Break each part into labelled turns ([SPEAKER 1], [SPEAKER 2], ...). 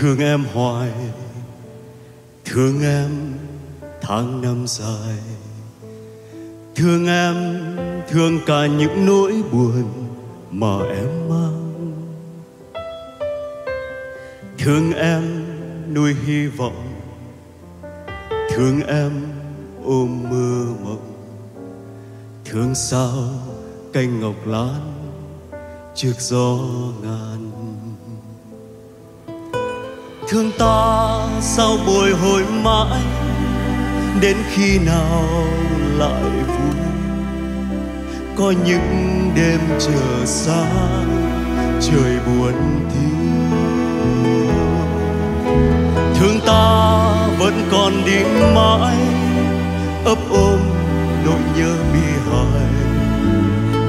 [SPEAKER 1] thương em hoài, thương em tháng năm dài. Thương em, thương cả những nỗi buồn mà em mang. Thương em nuôi hy vọng, thương em ôm mơ mộng. Thương sao cành ngọc lan trước gió ngàn thương ta sao bồi hồi mãi, đến khi nào lại vui? Có những đêm chờ xa, trời buồn thiếu thương ta vẫn còn đi mãi, ấp ôm nỗi nhớ bi hài.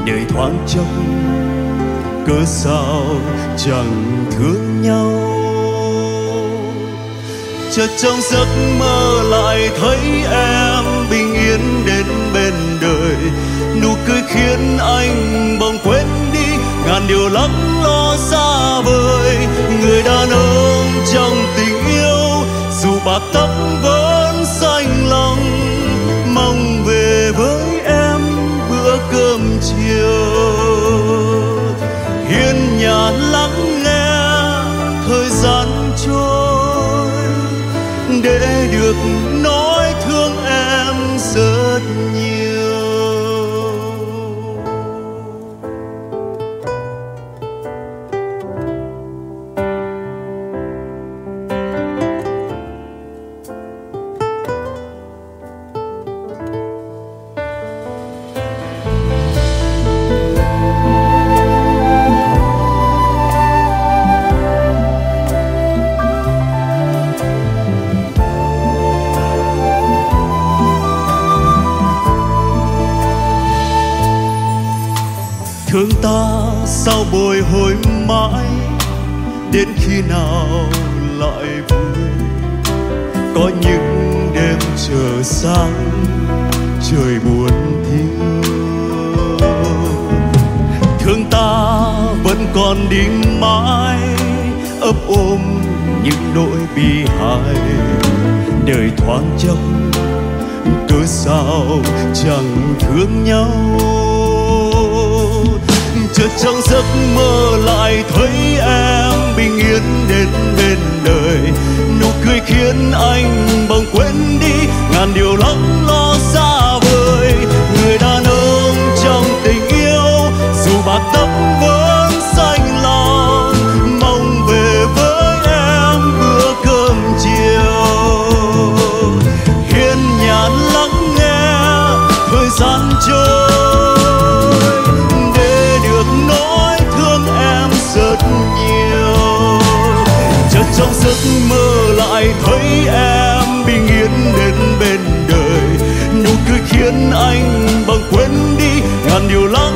[SPEAKER 1] Đời thoáng trông cớ sao chẳng thương nhau? Chợt trong giấc mơ lại thấy em bình yên đến bên đời. Nụ cười khiến anh bỗng quên đi, ngàn điều lắng lo xa vời. Người đàn ông trong tình yêu, dù bạc tóc vẫn xanh lòng. Mong về với em bữa cơm chiều. Được nói thương em rất nhiều. Thương ta sao bồi hồi mãi, đến khi nào lại vui? Có những đêm chờ sáng, trời buồn thiếu thương ta vẫn còn đi mãi, ấp ôm những nỗi bi hài. Đời thoáng chốc cớ sao chẳng thương nhau? Trong giấc mơ lại thấy em. Trong giấc mơ lại thấy em bình yên đến bên đời. Nụ cười khiến anh bằng quên đi, ngàn điều lắm